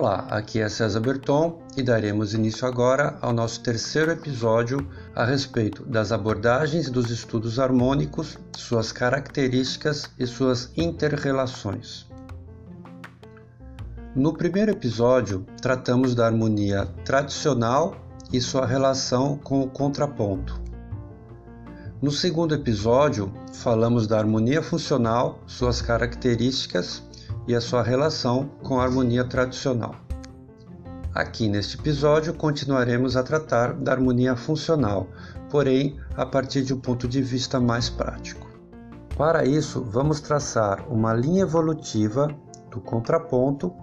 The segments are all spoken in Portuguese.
Olá, aqui é César Berton e daremos início agora ao nosso terceiro episódio a respeito das abordagens dos estudos harmônicos, suas características e suas interrelações. No primeiro episódio, tratamos da harmonia tradicional e sua relação com o contraponto. No segundo episódio, falamos da harmonia funcional, suas características e a sua relação com a harmonia tradicional. Aqui neste episódio continuaremos a tratar da harmonia funcional, porém a partir de um ponto de vista mais prático. Para isso, vamos traçar uma linha evolutiva do contraponto,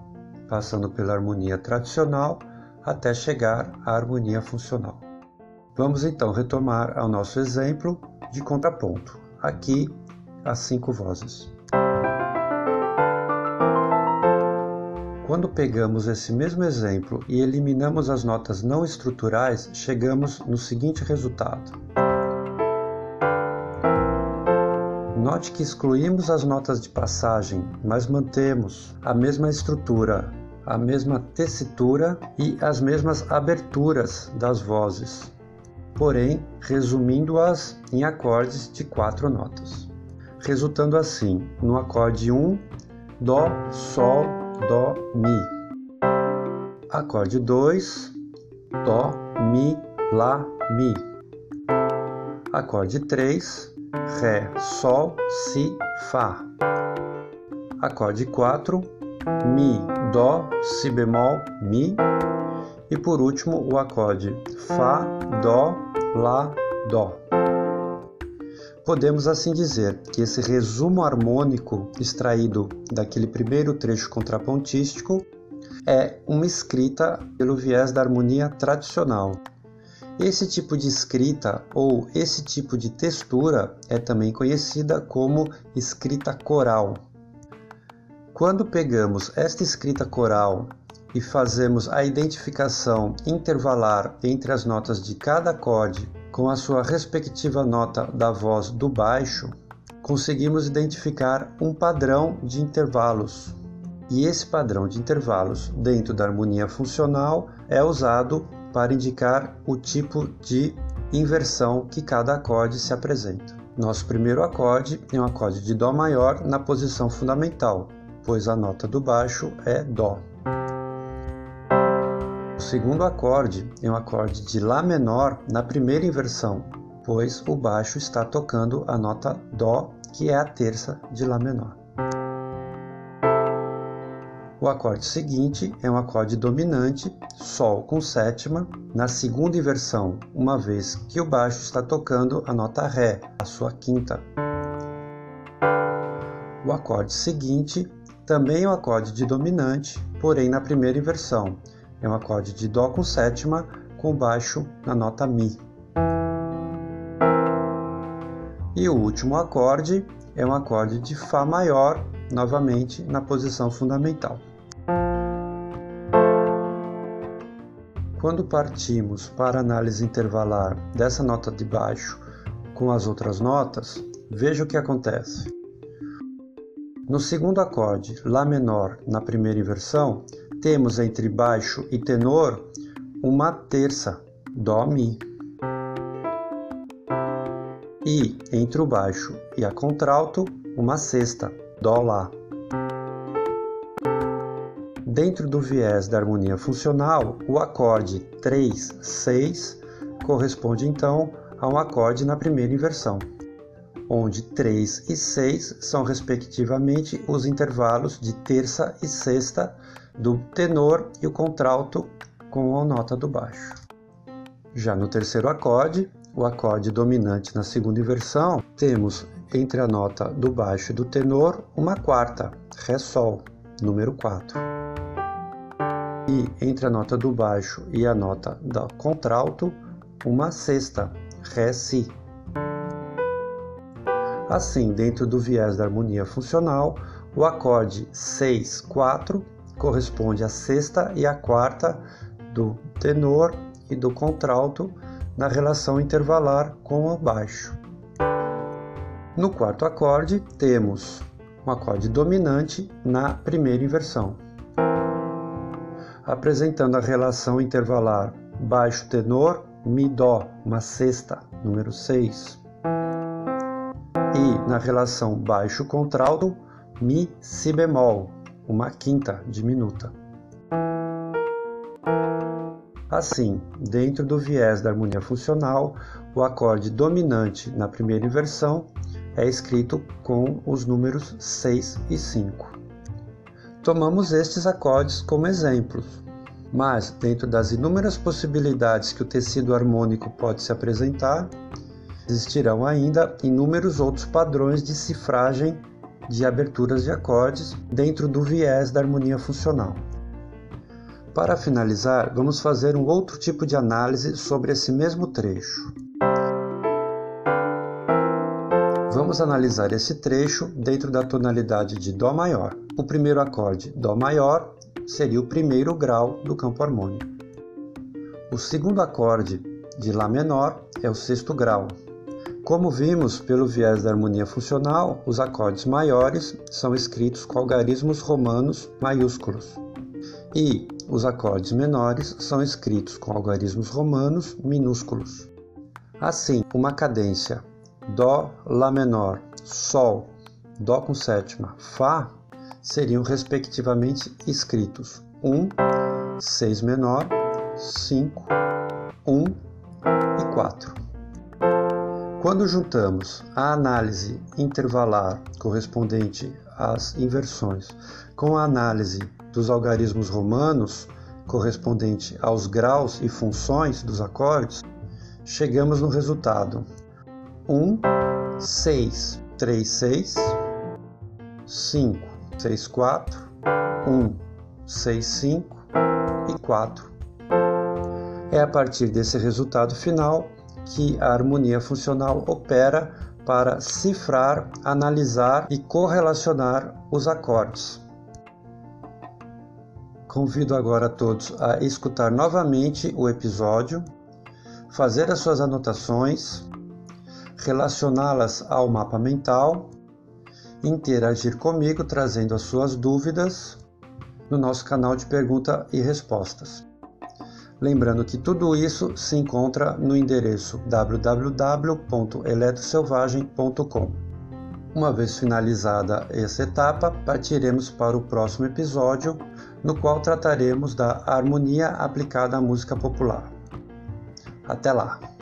passando pela harmonia tradicional até chegar à harmonia funcional. Vamos então retomar ao nosso exemplo de contraponto. Aqui, as cinco vozes. Quando pegamos esse mesmo exemplo e eliminamos as notas não estruturais, chegamos no seguinte resultado. Note que excluímos as notas de passagem, mas mantemos a mesma estrutura, a mesma tessitura e as mesmas aberturas das vozes, porém resumindo-as em acordes de quatro notas, resultando assim no acorde 1, Dó, Sol, Dó, Mi. Acorde 2, Dó, Mi, Lá, Mi. Acorde 3, Ré, Sol, Si, Fá. Acorde 4, Mi, Dó, Si bemol, Mi. E por último o acorde Fá, Dó, Lá, Dó. Podemos assim dizer que esse resumo harmônico extraído daquele primeiro trecho contrapontístico é uma escrita pelo viés da harmonia tradicional. Esse tipo de escrita ou esse tipo de textura é também conhecida como escrita coral. Quando pegamos esta escrita coral e fazemos a identificação intervalar entre as notas de cada acorde com a sua respectiva nota da voz do baixo, conseguimos identificar um padrão de intervalos. E esse padrão de intervalos, dentro da harmonia funcional, é usado para indicar o tipo de inversão que cada acorde se apresenta. Nosso primeiro acorde é um acorde de Dó maior na posição fundamental, pois a nota do baixo é Dó. Segundo acorde é um acorde de Lá menor na primeira inversão, pois o baixo está tocando a nota Dó, que é a terça de Lá menor. O acorde seguinte é um acorde dominante, Sol com sétima, na segunda inversão, uma vez que o baixo está tocando a nota Ré, a sua quinta. O acorde seguinte também é um acorde de dominante, porém na primeira inversão, é um acorde de Dó com sétima com baixo na nota Mi. E o último acorde é um acorde de Fá maior, novamente na posição fundamental. Quando partimos para análise intervalar dessa nota de baixo com as outras notas, veja o que acontece. No segundo acorde, Lá menor, na primeira inversão, temos entre baixo e tenor uma terça, Dó Mi. E entre o baixo e a contralto, uma sexta, Dó Lá. Dentro do viés da harmonia funcional, o acorde 3, 6 corresponde então a um acorde na primeira inversão, onde 3 e 6 são respectivamente os intervalos de terça e sexta do tenor e o contralto com a nota do baixo. Já no terceiro acorde, o acorde dominante na segunda inversão, temos entre a nota do baixo e do tenor uma quarta, Ré Sol, número 4. E entre a nota do baixo e a nota do contralto, uma sexta, Ré Si. Assim, dentro do viés da harmonia funcional, o acorde 6, 4 corresponde à sexta e à quarta do tenor e do contralto na relação intervalar com o baixo. No quarto acorde, temos um acorde dominante na primeira inversão. apresentando a relação intervalar baixo tenor, mi dó, uma sexta, número 6. E na relação baixo contralto, mi si bemol, uma quinta diminuta. Assim, dentro do viés da harmonia funcional, o acorde dominante na primeira inversão é escrito com os números 6 e 5. Tomamos estes acordes como exemplos, mas dentro das inúmeras possibilidades que o tecido harmônico pode se apresentar, existirão ainda inúmeros outros padrões de cifragem de aberturas de acordes dentro do viés da harmonia funcional. Para finalizar, vamos fazer um outro tipo de análise sobre esse mesmo trecho. Vamos analisar esse trecho dentro da tonalidade de Dó maior. O primeiro acorde, Dó maior, seria o primeiro grau do campo harmônico. O segundo acorde de Lá menor é o sexto grau. Como vimos pelo viés da harmonia funcional, os acordes maiores são escritos com algarismos romanos maiúsculos e os acordes menores são escritos com algarismos romanos minúsculos. Assim, uma cadência Dó, Lá menor, Sol, Dó com sétima, Fá seriam respectivamente escritos 1, 6 menor, 5, 1 e 4. Quando juntamos a análise intervalar correspondente às inversões com a análise dos algarismos romanos, correspondente aos graus e funções dos acordes, chegamos no resultado 1, 6, 3, 6, 5, 6, 4, 1, 6, 5 e 4. É a partir desse resultado final que a harmonia funcional opera para cifrar, analisar e correlacionar os acordes. Convido agora todos a escutar novamente o episódio, fazer as suas anotações, relacioná-las ao mapa mental, interagir comigo trazendo as suas dúvidas no nosso canal de pergunta e respostas. Lembrando que tudo isso se encontra no endereço www.eletroselvagem.com. Uma vez finalizada essa etapa, partiremos para o próximo episódio, no qual trataremos da harmonia aplicada à música popular. Até lá!